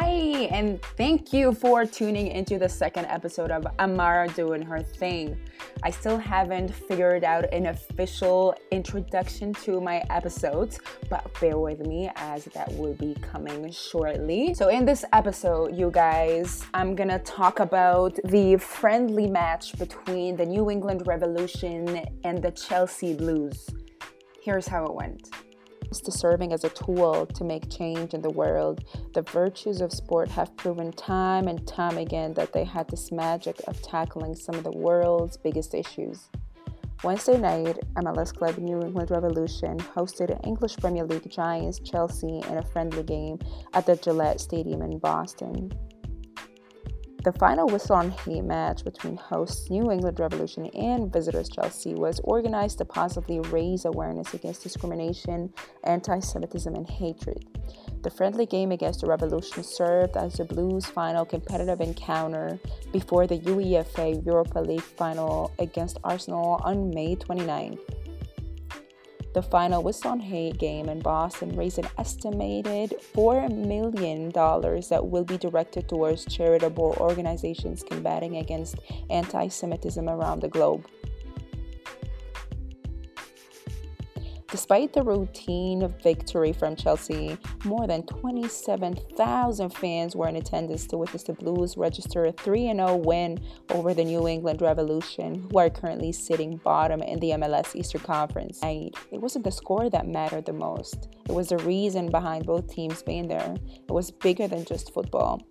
Hi, and thank you for tuning into the second episode of Amara Doing Her Thing. I still haven't figured out an official introduction to my episodes, but bear with me as that will be coming shortly. So, in this episode, you guys, I'm gonna talk about the friendly match between the New England Revolution and the Chelsea Blues. Here's how it went to serving as a tool to make change in the world. The virtues of sport have proven time and time again that they had this magic of tackling some of the world's biggest issues. Wednesday night, MLS club New England Revolution hosted English Premier League giants Chelsea in a friendly game at the Gillette Stadium in Boston. The final whistle on hate match between hosts New England Revolution and visitors Chelsea was organized to possibly raise awareness against discrimination, anti Semitism, and hatred. The friendly game against the Revolution served as the Blues' final competitive encounter before the UEFA Europa League final against Arsenal on May 29. The final whistle on hate game in Boston raised an estimated $4 million that will be directed towards charitable organizations combating against anti Semitism around the globe. Despite the routine victory from Chelsea, more than 27,000 fans were in attendance to witness the Blues register a 3 0 win over the New England Revolution, who are currently sitting bottom in the MLS Eastern Conference. And It wasn't the score that mattered the most, it was the reason behind both teams being there. It was bigger than just football.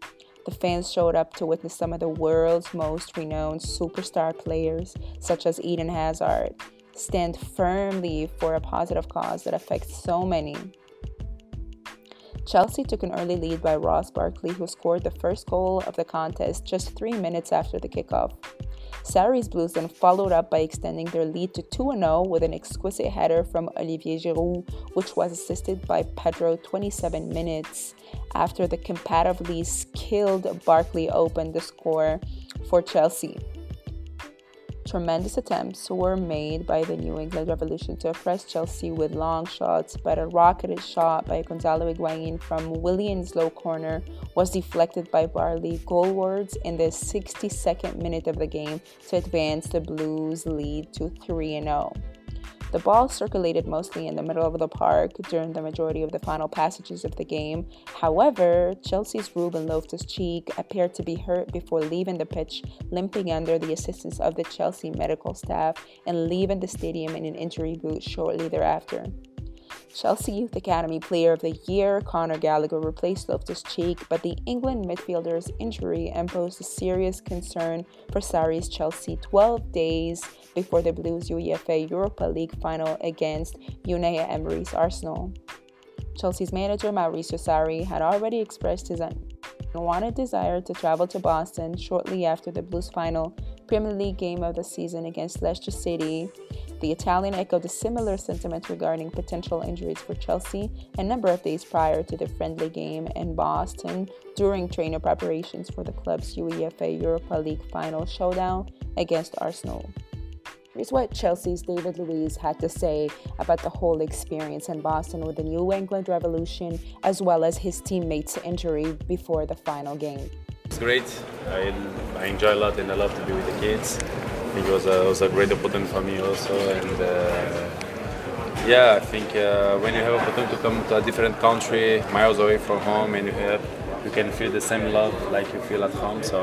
The fans showed up to witness some of the world's most renowned superstar players, such as Eden Hazard stand firmly for a positive cause that affects so many. Chelsea took an early lead by Ross Barkley, who scored the first goal of the contest just three minutes after the kickoff. Sarri's Blues then followed up by extending their lead to 2 0 with an exquisite header from Olivier Giroud, which was assisted by Pedro 27 minutes after the comparatively skilled Barkley opened the score for Chelsea. Tremendous attempts were made by the New England Revolution to oppress Chelsea with long shots, but a rocketed shot by Gonzalo Higuain from Willian's low corner was deflected by Barkley goalwards in the 62nd minute of the game to advance the Blues' lead to 3 0. The ball circulated mostly in the middle of the park during the majority of the final passages of the game. However, Chelsea's Ruben Loftus-Cheek appeared to be hurt before leaving the pitch, limping under the assistance of the Chelsea medical staff and leaving the stadium in an injury boot shortly thereafter. Chelsea Youth Academy Player of the Year Conor Gallagher replaced Loftus Cheek, but the England midfielder's injury imposed a serious concern for Sarri's Chelsea 12 days before the Blues UEFA Europa League final against Unai Emery's Arsenal. Chelsea's manager Maurizio Sarri had already expressed his unwanted desire to travel to Boston shortly after the Blues' final Premier League game of the season against Leicester City the Italian echoed a similar sentiment regarding potential injuries for Chelsea a number of days prior to the friendly game in Boston during trainer preparations for the club's UEFA Europa League final showdown against Arsenal. Here's what Chelsea's David Luiz had to say about the whole experience in Boston with the New England Revolution, as well as his teammates' injury before the final game. It's great. I, I enjoy a lot and I love to be with the kids think it was a, it was a great opportunity for me also. And uh, yeah, I think uh, when you have opportunity to come to a different country, miles away from home, and you have you can feel the same love like you feel at home. So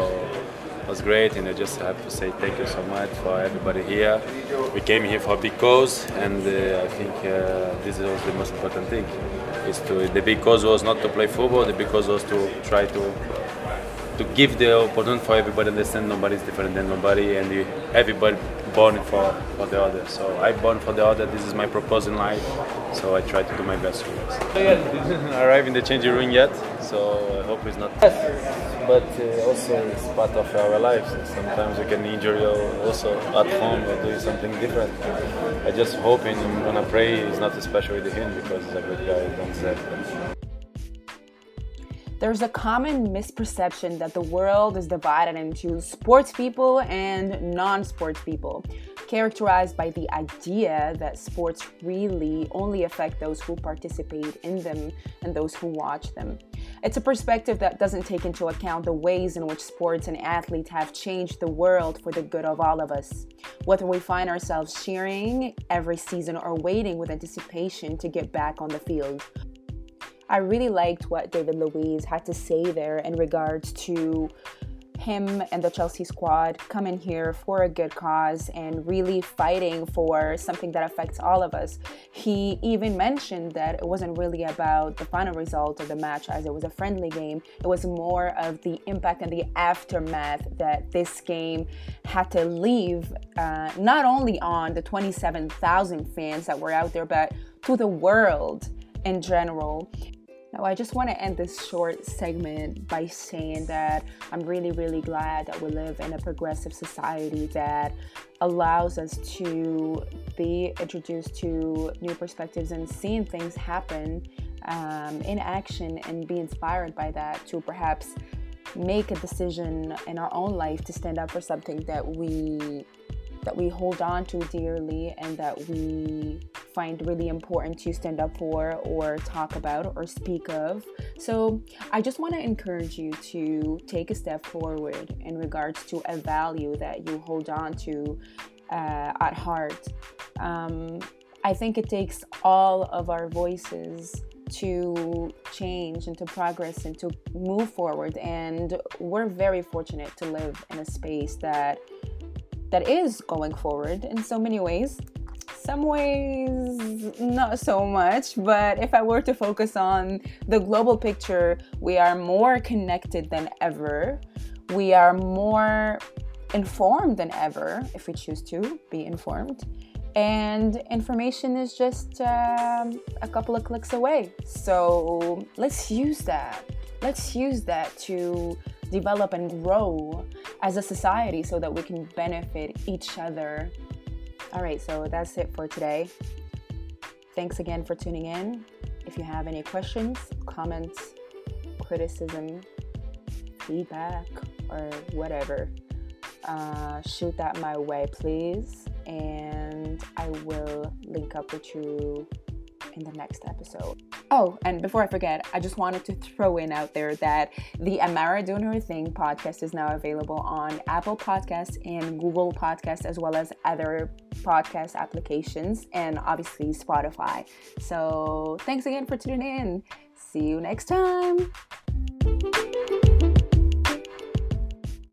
it was great, and I just have to say thank you so much for everybody here. We came here for big cause, and uh, I think uh, this was the most important thing. Is to the big cause was not to play football. The big cause was to try to to give the opportunity for everybody to understand nobody's different than nobody and you, everybody born for, for the other. So I born for the other. This is my purpose in life. So I try to do my best with this. So yeah, didn't arrive in the changing room yet. So I hope it's not. Yes, But uh, also it's part of our lives. Sometimes you can injure you also at home or doing something different. I just hoping and wanna pray it's not especially with him because he's a good guy. Don't say. There's a common misperception that the world is divided into sports people and non sports people, characterized by the idea that sports really only affect those who participate in them and those who watch them. It's a perspective that doesn't take into account the ways in which sports and athletes have changed the world for the good of all of us. Whether we find ourselves cheering every season or waiting with anticipation to get back on the field. I really liked what David Luiz had to say there in regards to him and the Chelsea squad coming here for a good cause and really fighting for something that affects all of us. He even mentioned that it wasn't really about the final result of the match as it was a friendly game. It was more of the impact and the aftermath that this game had to leave, uh, not only on the 27,000 fans that were out there, but to the world in general. Now, I just want to end this short segment by saying that I'm really, really glad that we live in a progressive society that allows us to be introduced to new perspectives and seeing things happen um, in action and be inspired by that to perhaps make a decision in our own life to stand up for something that we that we hold on to dearly and that we find really important to stand up for or talk about or speak of. So, I just want to encourage you to take a step forward in regards to a value that you hold on to uh, at heart. Um, I think it takes all of our voices to change and to progress and to move forward. And we're very fortunate to live in a space that that is going forward in so many ways. Some ways, not so much, but if I were to focus on the global picture, we are more connected than ever. We are more informed than ever, if we choose to be informed. And information is just um, a couple of clicks away. So let's use that. Let's use that to develop and grow as a society so that we can benefit each other. All right, so that's it for today. Thanks again for tuning in. If you have any questions, comments, criticism, feedback, or whatever, uh, shoot that my way, please. And I will link up with you in the next episode. Oh, and before I forget, I just wanted to throw in out there that the Amara Doing Her Thing podcast is now available on Apple Podcasts and Google Podcasts, as well as other podcast applications, and obviously Spotify. So thanks again for tuning in. See you next time.